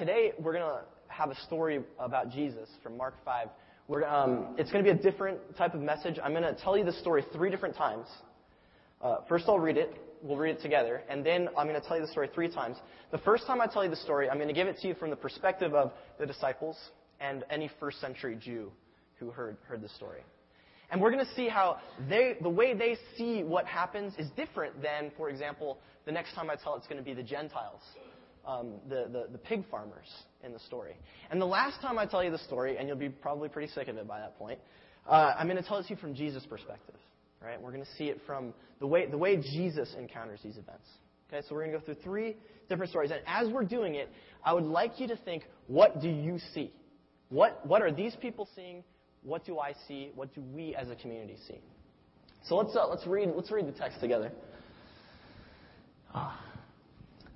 today we're going to have a story about Jesus from Mark 5. We're, um, it's going to be a different type of message. I'm going to tell you the story three different times. Uh, first, I'll read it. We'll read it together. And then I'm going to tell you the story three times. The first time I tell you the story, I'm going to give it to you from the perspective of the disciples and any first century Jew who heard, heard the story. And we're going to see how they, the way they see what happens is different than, for example, the next time I tell it's going to be the Gentiles, um, the, the, the pig farmers in the story. And the last time I tell you the story, and you'll be probably pretty sick of it by that point, uh, I'm going to tell it to you from Jesus' perspective. Right? We're going to see it from the way, the way Jesus encounters these events. Okay, so we're going to go through three different stories. And as we're doing it, I would like you to think, what do you see? What, what are these people seeing? What do I see? What do we as a community see? So let's, uh, let's, read, let's read the text together.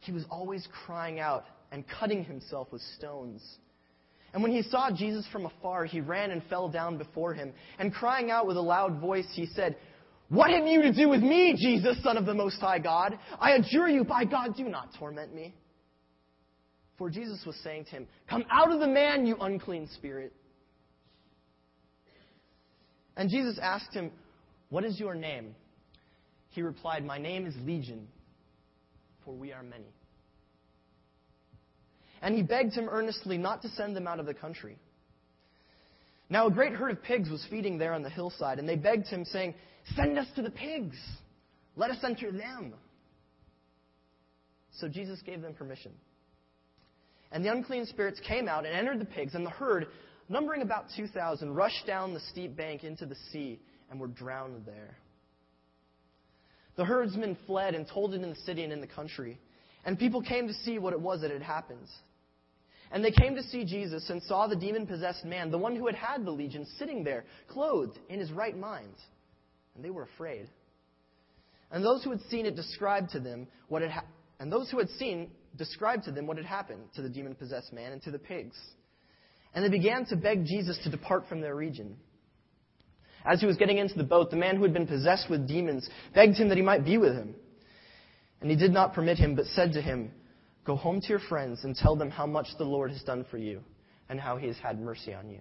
he was always crying out and cutting himself with stones. And when he saw Jesus from afar, he ran and fell down before him. And crying out with a loud voice, he said, What have you to do with me, Jesus, Son of the Most High God? I adjure you, by God, do not torment me. For Jesus was saying to him, Come out of the man, you unclean spirit. And Jesus asked him, What is your name? He replied, My name is Legion, for we are many. And he begged him earnestly not to send them out of the country. Now a great herd of pigs was feeding there on the hillside, and they begged him, saying, Send us to the pigs. Let us enter them. So Jesus gave them permission. And the unclean spirits came out and entered the pigs, and the herd, numbering about 2,000, rushed down the steep bank into the sea and were drowned there. The herdsmen fled and told it in the city and in the country. And people came to see what it was that had happened. And they came to see Jesus and saw the demon possessed man, the one who had had the legion, sitting there, clothed in his right mind. And they were afraid. And those who had seen it described to them what had happened. And those who had seen described to them what had happened to the demon possessed man and to the pigs. And they began to beg Jesus to depart from their region. As he was getting into the boat, the man who had been possessed with demons begged him that he might be with him. And he did not permit him, but said to him, Go home to your friends and tell them how much the Lord has done for you and how he has had mercy on you.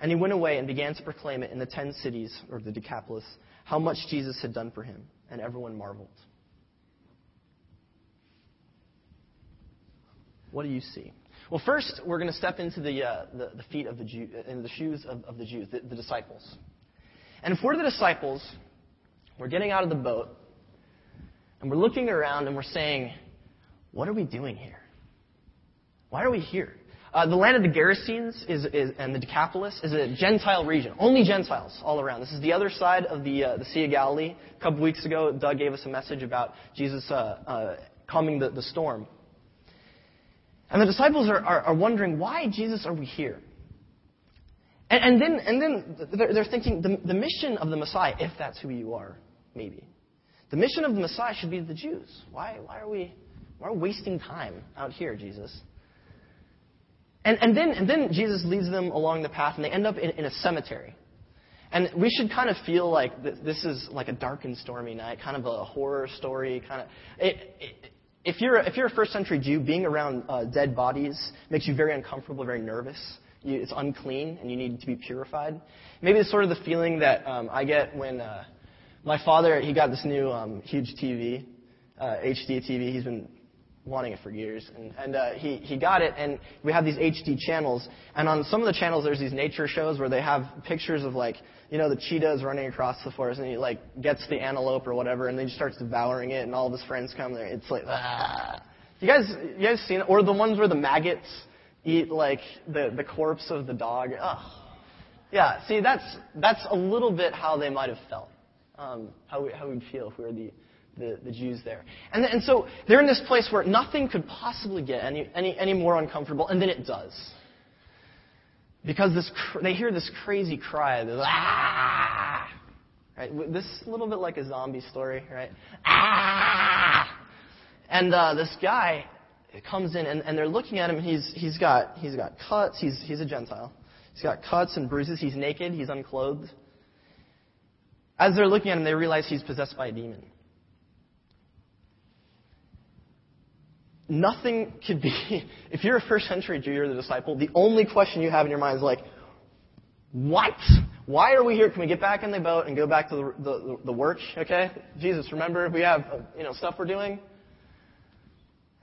And he went away and began to proclaim it in the ten cities, or the Decapolis, how much Jesus had done for him. And everyone marveled. What do you see? Well, first, we're going to step into the, uh, the, the, feet of the uh, in the shoes of, of the Jews, the, the disciples. And if we're the disciples, we're getting out of the boat, and we're looking around and we're saying, what are we doing here? Why are we here? Uh, the land of the Gerasenes is, is, and the Decapolis is a Gentile region. Only Gentiles all around. This is the other side of the, uh, the Sea of Galilee. A couple weeks ago, Doug gave us a message about Jesus uh, uh calming the, the storm. And the disciples are, are, are wondering, why, Jesus, are we here? And, and then, and then they're, they're thinking, the, the mission of the Messiah, if that's who you are, maybe. The mission of the Messiah should be the Jews. Why, why, are, we, why are we wasting time out here, Jesus? And, and, then, and then Jesus leads them along the path, and they end up in, in a cemetery. And we should kind of feel like this is like a dark and stormy night, kind of a horror story, kind of. It, if you're, if you're a first century Jew, being around uh, dead bodies makes you very uncomfortable, very nervous. You, it's unclean, and you need to be purified. Maybe it's sort of the feeling that um, I get when uh, my father he got this new um, huge TV, uh, HD TV. He's been wanting it for years, and, and uh, he he got it, and we have these HD channels, and on some of the channels there's these nature shows where they have pictures of like you know, the cheetah's running across the forest and he like gets the antelope or whatever and then he starts devouring it and all of his friends come there. It's like, ah. You guys, you guys seen it? Or the ones where the maggots eat like the, the corpse of the dog. Ugh. Yeah, see, that's, that's a little bit how they might have felt. Um, how, we, how we'd feel if we were the, the, the Jews there. And, and so they're in this place where nothing could possibly get any, any, any more uncomfortable, and then it does. Because this, they hear this crazy cry, this, ah! Right? This is a little bit like a zombie story, right? Ah! And uh, this guy comes in, and, and they're looking at him. He's, he's, got, he's got cuts. He's, he's a Gentile. He's got cuts and bruises. He's naked. He's unclothed. As they're looking at him, they realize he's possessed by a demon. Nothing could be, if you're a first century Jew, you're the disciple, the only question you have in your mind is like, what? Why are we here? Can we get back in the boat and go back to the, the, the work? Okay? Jesus, remember, we have, you know, stuff we're doing.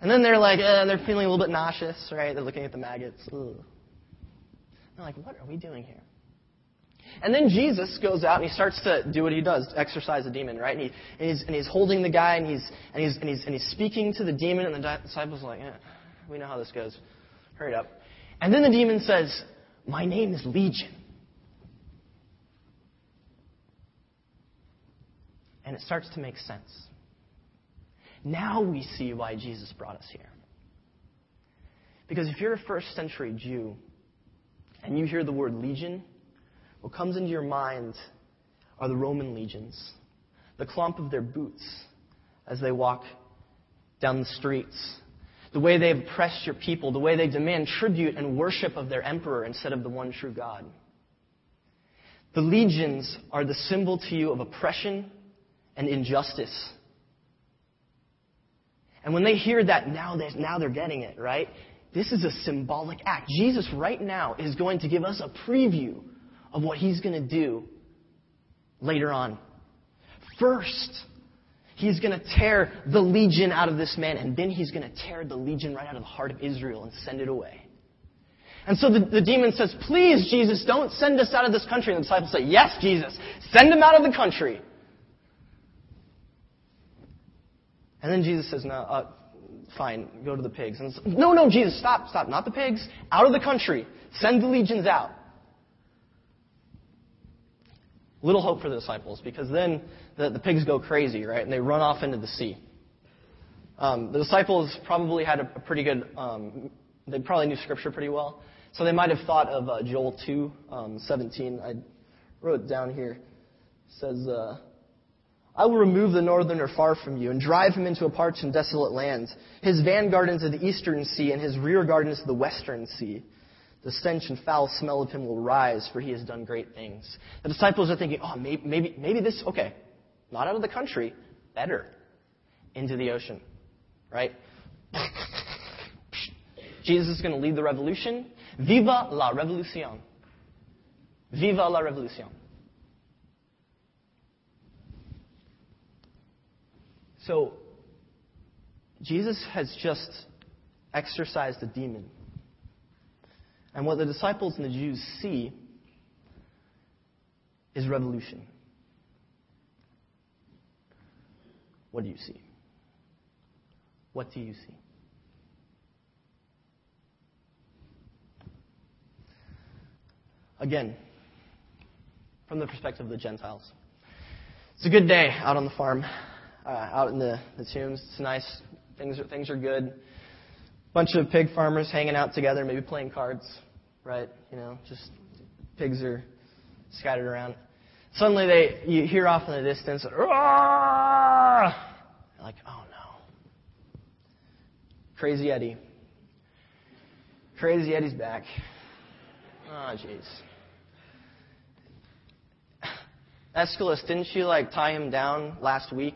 And then they're like, eh, they're feeling a little bit nauseous, right? They're looking at the maggots. Ugh. They're like, what are we doing here? And then Jesus goes out and he starts to do what he does, exorcise a demon, right? And, he, and, he's, and he's holding the guy and he's, and, he's, and, he's, and he's speaking to the demon, and the disciples are like, eh, we know how this goes. Hurry up. And then the demon says, My name is Legion. And it starts to make sense. Now we see why Jesus brought us here. Because if you're a first century Jew and you hear the word legion, what comes into your mind are the Roman legions, the clump of their boots as they walk down the streets, the way they oppress your people, the way they demand tribute and worship of their emperor instead of the one true God. The legions are the symbol to you of oppression and injustice. And when they hear that, now, they, now they're getting it, right? This is a symbolic act. Jesus, right now, is going to give us a preview of what he's going to do later on. First, he's going to tear the legion out of this man, and then he's going to tear the legion right out of the heart of Israel and send it away. And so the, the demon says, Please, Jesus, don't send us out of this country. And the disciples say, Yes, Jesus, send him out of the country. And then Jesus says, No, uh, fine, go to the pigs. And no, no, Jesus, stop, stop, not the pigs, out of the country. Send the legions out. Little hope for the disciples because then the, the pigs go crazy, right? And they run off into the sea. Um, the disciples probably had a, a pretty good, um, they probably knew Scripture pretty well. So they might have thought of uh, Joel 2, um, 17. I wrote it down here. It says, uh, I will remove the northerner far from you and drive him into a parched and desolate land. His vanguard into the eastern sea and his rear guard into the western sea. The stench and foul smell of him will rise, for he has done great things. The disciples are thinking, oh, maybe, maybe, maybe this, okay, not out of the country, better, into the ocean, right? Jesus is going to lead the revolution. Viva la revolution. Viva la revolution. So, Jesus has just exorcised a demon. And what the disciples and the Jews see is revolution. What do you see? What do you see? Again, from the perspective of the Gentiles. It's a good day out on the farm, uh, out in the, the tombs. It's nice. Things are, things are good. Bunch of pig farmers hanging out together, maybe playing cards right? You know, just pigs are scattered around. Suddenly they you hear off in the distance, like, oh no. Crazy Eddie. Crazy Eddie's back. Oh jeez. Aeschylus, didn't you like tie him down last week?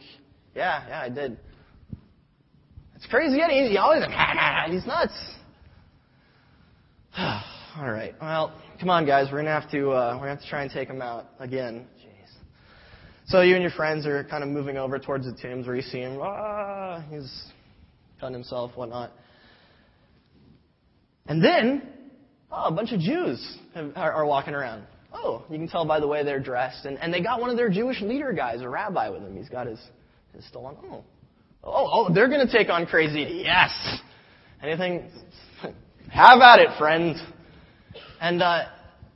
Yeah, yeah, I did. Crazy Eddie. He's always he's nuts. All right. Well, come on, guys. We're gonna have to uh, we're gonna have to try and take him out again. Jeez. So you and your friends are kind of moving over towards the tombs where you see him. Ah, he's cutting himself, whatnot. And then, oh, a bunch of Jews have, are, are walking around. Oh, you can tell by the way they're dressed, and, and they got one of their Jewish leader guys, a rabbi, with them. He's got his his still on. Oh, oh, oh, they're gonna take on crazy. Yes. Anything? Have at it, friend. And uh,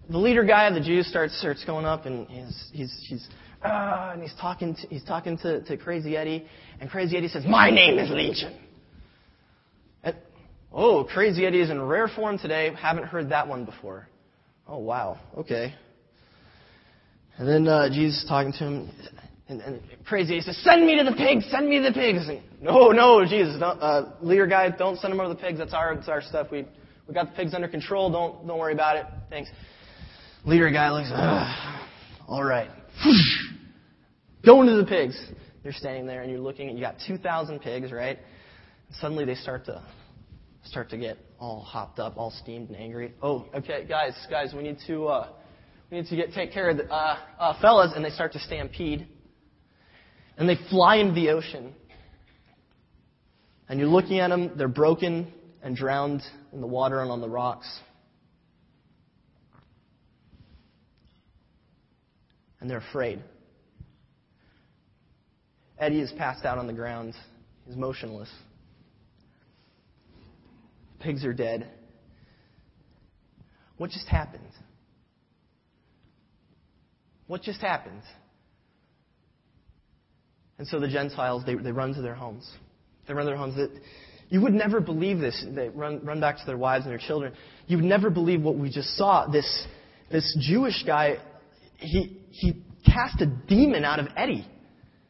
the leader guy of the Jews starts starts going up, and he's he's he's ah, and he's talking to, he's talking to, to Crazy Eddie, and Crazy Eddie says, My name is Legion. And, oh, Crazy Eddie is in rare form today. Haven't heard that one before. Oh, wow. Okay. And then uh, Jesus talking to him, and, and Crazy Eddie says, Send me to the pigs! Send me to the pigs! And, no, no, Jesus, uh, leader guy, don't send him over to the pigs. That's our, that's our stuff. We, we got the pigs under control. Don't, don't worry about it. Thanks. Leader guy looks, all right. Go into the pigs. You're standing there and you're looking, and you got 2,000 pigs, right? And suddenly they start to start to get all hopped up, all steamed and angry. Oh, okay, guys, guys, we need to uh, we need to get take care of the uh, uh, fellas, and they start to stampede, and they fly into the ocean. And you're looking at them; they're broken and drowned in the water and on the rocks. And they're afraid. Eddie is passed out on the ground. He's motionless. Pigs are dead. What just happened? What just happened? And so the Gentiles, they, they run to their homes. They run to their homes. That you would never believe this. They run, run back to their wives and their children. You would never believe what we just saw. This, this Jewish guy, he, he cast a demon out of Eddie.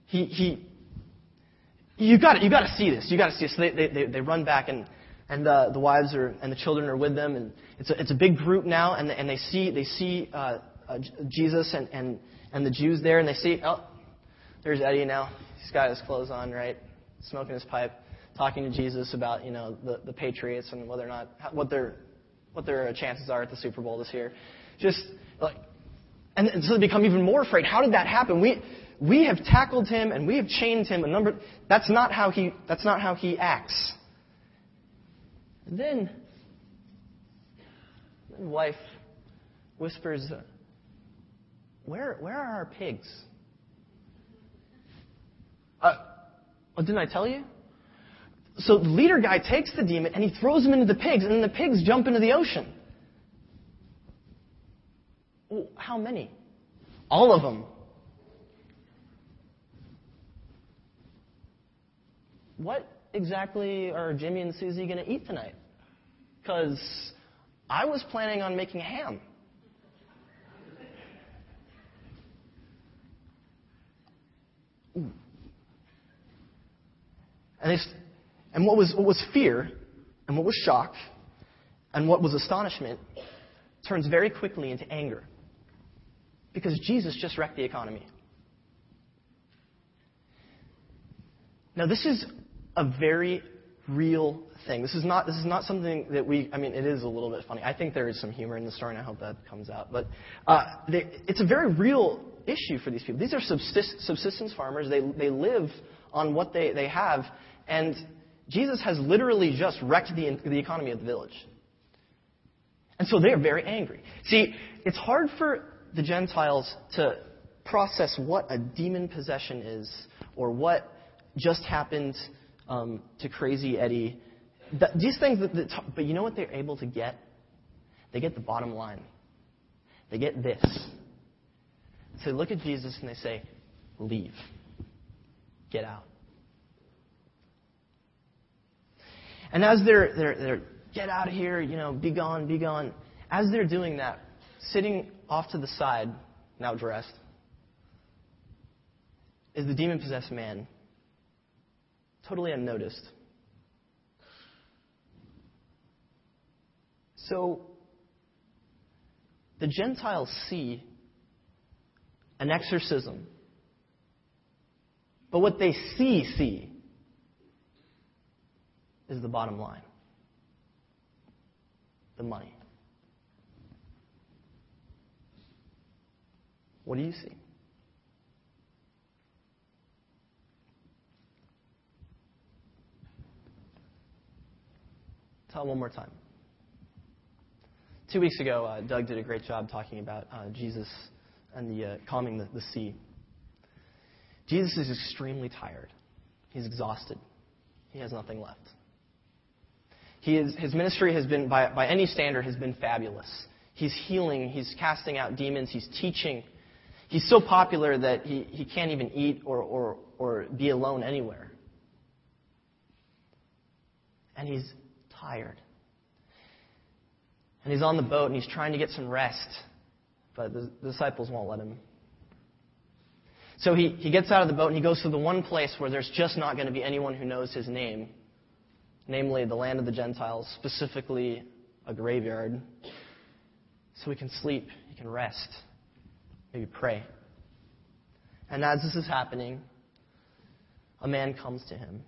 He, he, you got you got to see this. You got to see this. So they, they, they run back and and uh, the wives are and the children are with them and it's a, it's a big group now and and they see they see uh, uh, Jesus and and and the Jews there and they see oh there's Eddie now. He's got his clothes on right, smoking his pipe, talking to Jesus about you know the the Patriots and whether or not what their what their chances are at the Super Bowl this year. Just like and, and so they become even more afraid. How did that happen? We we have tackled him and we have chained him a number. That's not how he, that's not how he acts. And then, the wife whispers, where, where are our pigs? Uh, oh, didn't I tell you? So the leader guy takes the demon and he throws him into the pigs, and then the pigs jump into the ocean. Well, how many? All of them. what exactly are Jimmy and Susie going to eat tonight? Because I was planning on making ham. Ooh. And, and what, was, what was fear, and what was shock, and what was astonishment turns very quickly into anger. Because Jesus just wrecked the economy. Now, this is a very real thing. This is not this is not something that we. I mean, it is a little bit funny. I think there is some humor in the story, and I hope that comes out. But uh, they, it's a very real issue for these people. These are subsist, subsistence farmers. They they live on what they they have, and Jesus has literally just wrecked the the economy of the village. And so they are very angry. See, it's hard for the Gentiles to process what a demon possession is or what just happened um, to Crazy Eddie. these things, that, that, but you know what they're able to get? They get the bottom line. They get this. So they look at Jesus and they say, Leave. Get out. And as they're, they're, they're, get out of here, you know, be gone, be gone, as they're doing that, sitting off to the side, now dressed, is the demon possessed man totally unnoticed. So, the Gentiles see an exorcism. But what they see, see, is the bottom line the money. What do you see? Tell one more time. Two weeks ago, uh, Doug did a great job talking about uh, Jesus and the uh, calming the, the sea. Jesus is extremely tired. He's exhausted. He has nothing left. He is, his ministry has been, by, by any standard, has been fabulous. He's healing. He's casting out demons. He's teaching. He's so popular that he, he can't even eat or, or, or be alone anywhere. And he's tired. And he's on the boat and he's trying to get some rest, but the, disciples won't let him. So he, he gets out of the boat and he goes to the one place where there's just not going to be anyone who knows his name, namely the land of the Gentiles, specifically a graveyard. So he can sleep, he can rest, maybe pray. And as this is happening, a man comes to him.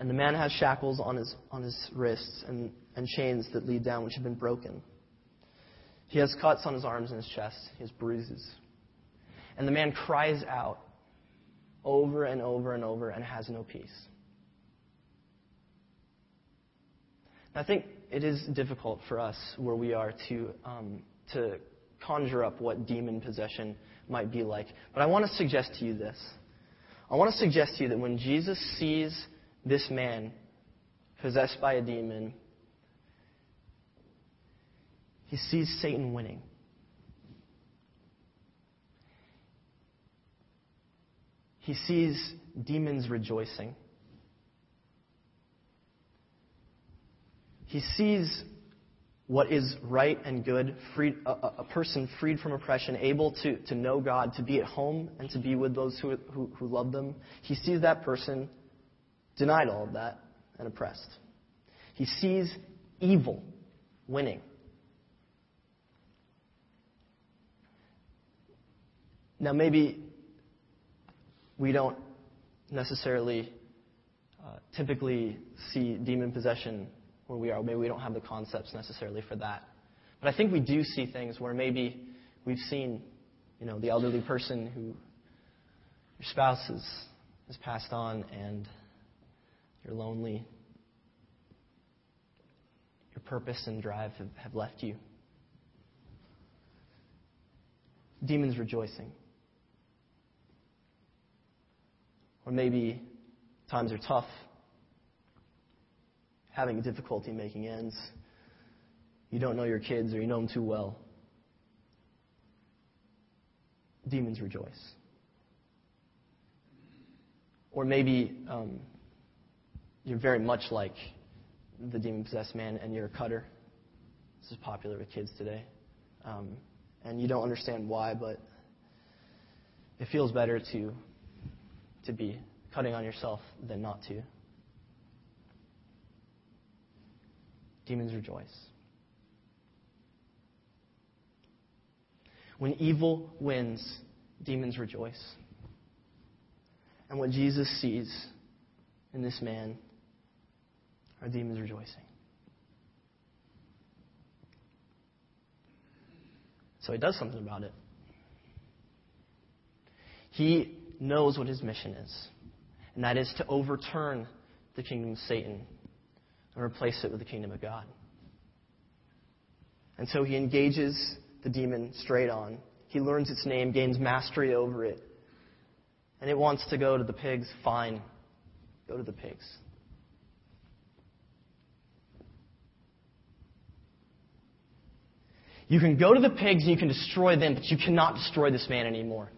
And the man has shackles on his, on his wrists and, and chains that lead down, which have been broken. He has cuts on his arms and his chest. He has bruises. And the man cries out over and over and over and has no peace. I think it is difficult for us where we are to, um, to conjure up what demon possession might be like. But I want to suggest to you this. I want to suggest to you that when Jesus sees this man possessed by a demon, he sees Satan winning. He sees demons rejoicing. He sees what is right and good, a, a, person freed from oppression, able to, to know God, to be at home and to be with those who, who, who love them. He sees that person denied all of that and oppressed. He sees evil winning. Now, maybe we don't necessarily uh, typically see demon possession where we are. Maybe we don't have the concepts necessarily for that. But I think we do see things where maybe we've seen, you know, the elderly person who your spouse has, has passed on and you're lonely. Your purpose and drive have, have left you. Demons rejoicing. Or maybe times are tough having difficulty making ends. You don't know your kids or you know them too well. Demons rejoice. Or maybe um, you're very much like the demon possessed man and you're a cutter. This is popular with kids today. Um, and you don't understand why, but it feels better to, to be cutting on yourself than not to. Demons rejoice. When evil wins, demons rejoice. And what Jesus sees in this man are demons rejoicing. So he does something about it. He knows what his mission is, and that is to overturn the kingdom of Satan and replace it with the kingdom of God. And so he engages the demon straight on. He learns its name, gains mastery over it. And it wants to go to the pigs. Fine. Go to the pigs. You can go to the pigs and you can destroy them, but you cannot destroy this man anymore.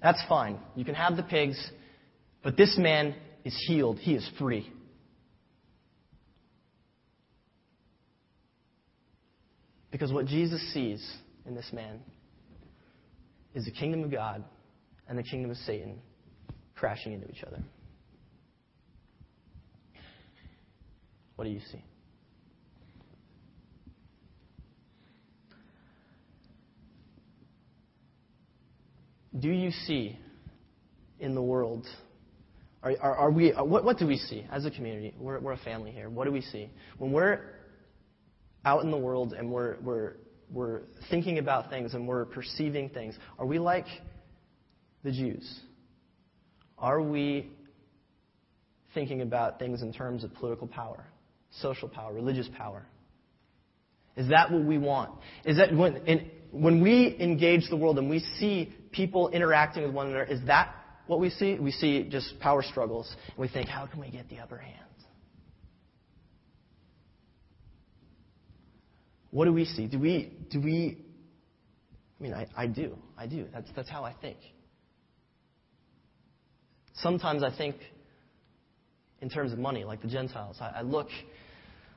That's fine. You can have the pigs, but this man is healed. He is free. Because what Jesus sees in this man is the kingdom of God and the kingdom of Satan crashing into each other. What do you see? Do you see in the world? Are, are, are we? What, what, do we see as a community? We're, we're a family here. What do we see when we're out in the world and we're, we're, we're thinking about things and we're perceiving things, are we like the Jews? Are we thinking about things in terms of political power, social power, religious power? Is that what we want? Is that when, when we engage the world and we see people interacting with one another, is that what we see? We see just power struggles. And we think, how can we get the upper hand? What do we see? Do we, do we I mean, I, I do. I do. That's, that's how I think. Sometimes I think in terms of money, like the Gentiles. I, I look,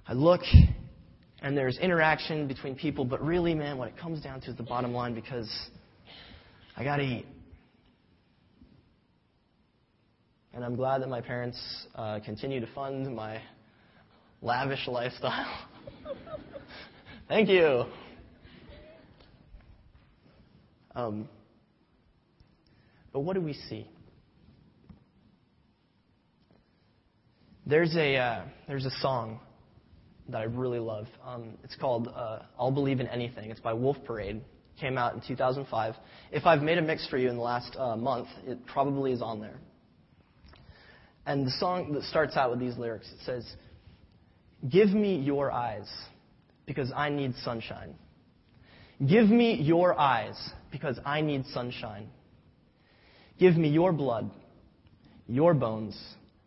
I look, and there's interaction between people, but really, man, what it comes down to is the bottom line because I got to eat. And I'm glad that my parents uh, continue to fund my lavish lifestyle. Thank you. Um, but what do we see? There's a, uh, there's a song that I really love. Um, it's called uh, I'll Believe in Anything. It's by Wolf Parade. Came out in 2005. If I've made a mix for you in the last uh, month, it probably is on there. And the song that starts out with these lyrics it says, Give me your eyes because I need sunshine. Give me your eyes because I need sunshine. Give me your blood, your bones,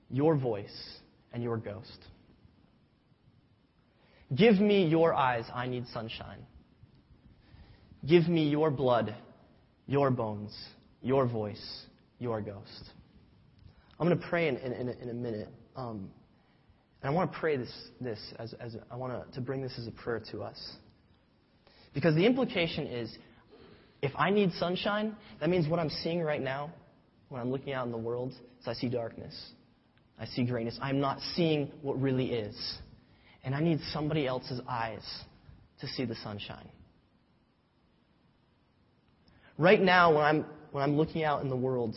your voice, and your ghost. Give me your eyes, I need sunshine. Give me your blood, your bones, your voice, your ghost. I'm going to pray in, in, in, a, minute. Um, and I want to pray this, this as, as I want to, to bring this as a prayer to us. Because the implication is if I need sunshine, that means what I'm seeing right now, when I'm looking out in the world, is I see darkness. I see grayness. I'm not seeing what really is. And I need somebody else's eyes to see the sunshine. Right now, when I'm, when I'm looking out in the world,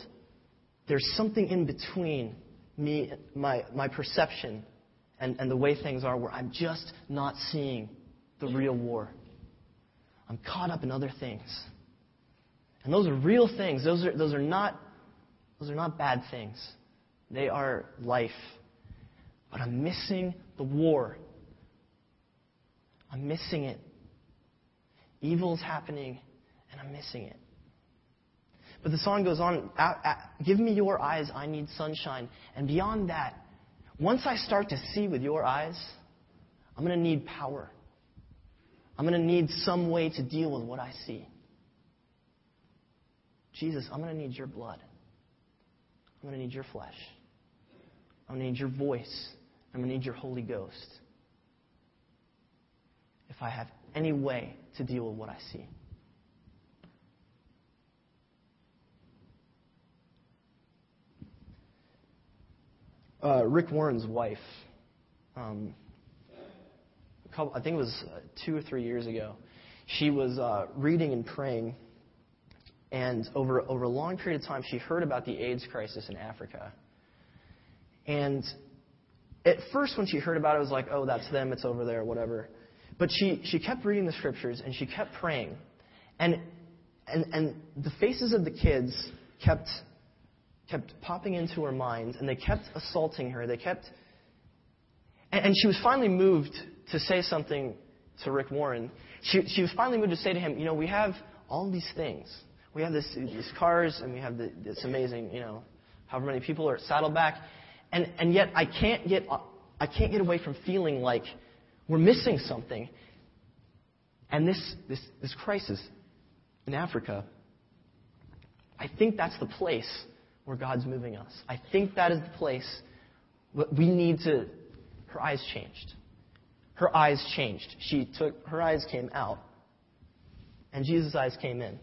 there's something in between me, my, my perception and, and the way things are where I'm just not seeing the real war. I'm caught up in other things. And those are real things. Those are, those are, not, those are not bad things. They are life. But I'm missing the war. I'm missing it. Evil's happening, and I'm missing it. But the song goes on Give me your eyes, I need sunshine. And beyond that, once I start to see with your eyes, I'm going to need power. I'm going to need some way to deal with what I see. Jesus, I'm going to need your blood. I'm going to need your flesh. I'm going to need your voice. I'm going to need your Holy Ghost. If I have any way to deal with what I see. Uh, Rick Warren's wife, um, couple, I think it was uh, two or three years ago, she was uh, reading and praying, and over, over a long period of time, she heard about the AIDS crisis in Africa. And at first, when she heard about it, it was like, oh, that's them, it's over there, whatever. But she, she kept reading the scriptures and she kept praying. And, and, and the faces of the kids kept kept popping into her mind, and they kept assaulting her. They kept. And, and she was finally moved to say something to Rick Warren. She, she was finally moved to say to him, You know, we have all these things. We have this, these cars, and we have the, this amazing, you know, however many people are at Saddleback. And, and yet I can't, get, I can't get away from feeling like we're missing something. And this, this, this crisis in Africa, I think that's the place where God's moving us. I think that is the place we need to. Her eyes changed. Her eyes changed. She took, her eyes came out, and Jesus' eyes came in.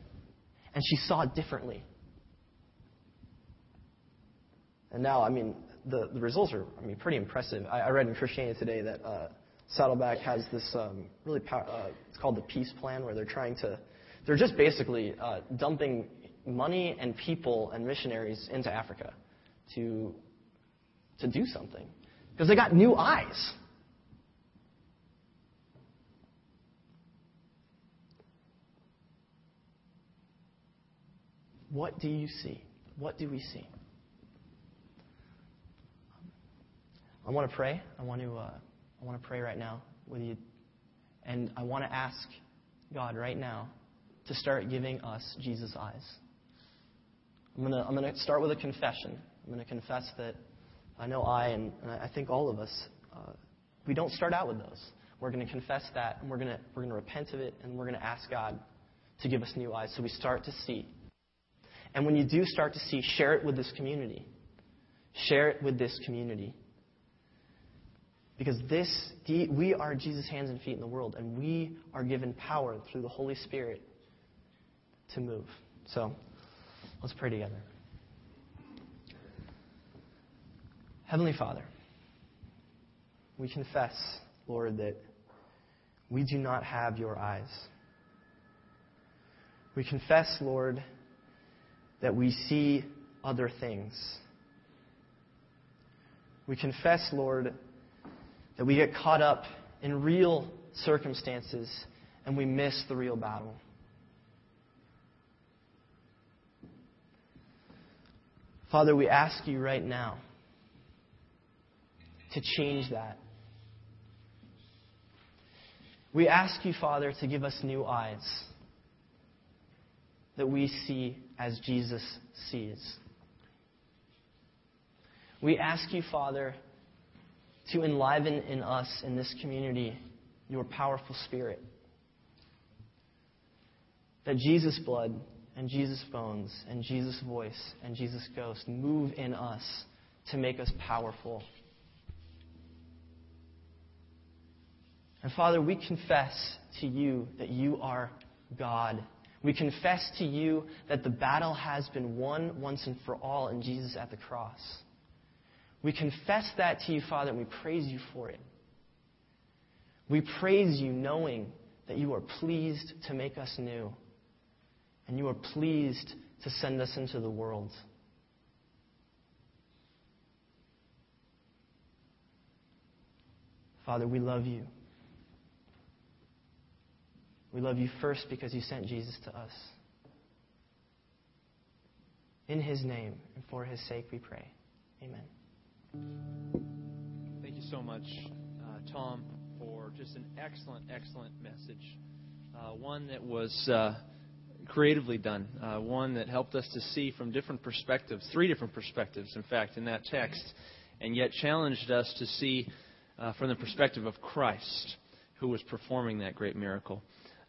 And she saw differently. And now, I mean, the, the results are, I mean, pretty impressive. I, I read in Christianity Today that uh, Saddleback has this um, really, uh, it's called the Peace Plan, where they're trying to, they're just basically uh, dumping money and people and missionaries into Africa to, to do something. Because they got new eyes. What do you see? What do we see? I want to pray. I want to, uh, I want to pray right now with you. And I want to ask God right now to start giving us Jesus' eyes. I'm going to I'm to start with a confession. I'm going to confess that I know I, and, and I think all of us, uh, we don't start out with those. We're going to confess that, and we're going to, we're going to repent of it, and we're going to ask God to give us new eyes so we start to see. And when you do start to see, share it with this community. Share it with this community. Because this, we are Jesus' hands and feet in the world, and we are given power through the Holy Spirit to move. So, let's pray together. Heavenly Father, we confess, Lord, that we do not have your eyes. We confess, Lord, that we see other things. We confess, Lord, that we get caught up in real circumstances and we miss the real battle. Father, we ask you right now to change that. We ask you, Father, to give us new eyes that we see as Jesus sees. We ask you, Father, to enliven in us, in this community, your powerful spirit. That Jesus' blood and Jesus' bones and Jesus' voice and Jesus' ghost move in us to make us powerful. And Father, we confess to you that you are God. We confess to you that the battle has been won once and for all in Jesus at the cross. We confess that to you, Father, and we praise you for it. We praise you knowing that you are pleased to make us new, and you are pleased to send us into the world. Father, we love you. We love you first because you sent Jesus to us. In his name and for his sake we pray. Amen. Thank you so much, uh, Tom, for just an excellent, excellent message. Uh, one that was uh, creatively done, uh, one that helped us to see from different perspectives, three different perspectives, in fact, in that text, and yet challenged us to see uh, from the perspective of Christ, who was performing that great miracle.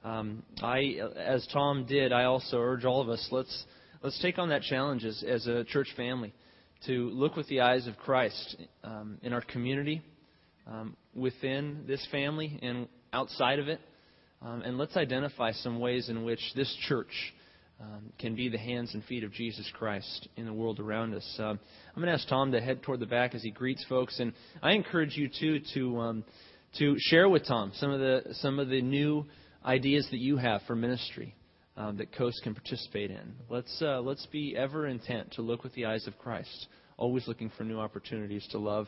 Um, I, as Tom did, I also urge all of us let's let's take on that challenge as, as a church family to look with the eyes of Christ um, in our community, um, within this family, and outside of it. Um, and let's identify some ways in which this church um, can be the hands and feet of Jesus Christ in the world around us. Um, I'm going to ask Tom to head toward the back as he greets folks, and I encourage you too to um, to share with Tom some of the some of the new ideas that you have for ministry um, that Coast can participate in. Let's, uh, let's be ever intent to look with the eyes of Christ, always looking for new opportunities to love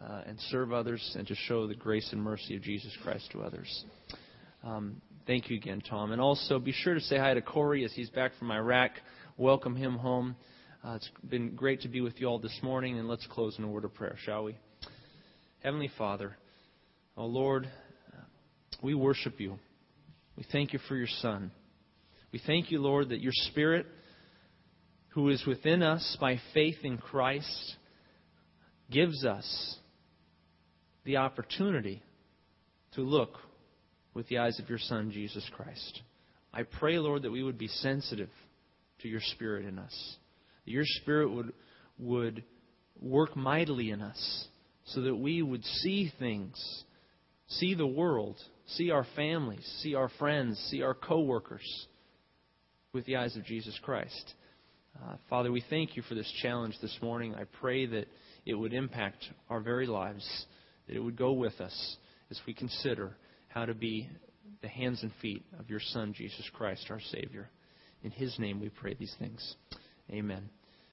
uh, and serve others and to show the grace and mercy of Jesus Christ to others. Um, thank you again, Tom. And also be sure to say hi to Corey as he's back from Iraq. Welcome him home. Uh, it's been great to be with you all this morning, and let's close in a word of prayer, shall we? Heavenly Father, oh Lord, we worship you. We thank you for your Son. We thank you, Lord, that your Spirit, who is within us by faith in Christ, gives us the opportunity to look with the eyes of your Son, Jesus Christ. I pray, Lord, that we would be sensitive to your Spirit in us. That your Spirit would, would work mightily in us so that we would see things, see the world, see our families, see our friends, see our coworkers with the eyes of Jesus Christ. Uh, Father, we thank you for this challenge this morning. I pray that it would impact our very lives, that it would go with us as we consider how to be the hands and feet of your Son, Jesus Christ, our Savior. In His name we pray these things. Amen.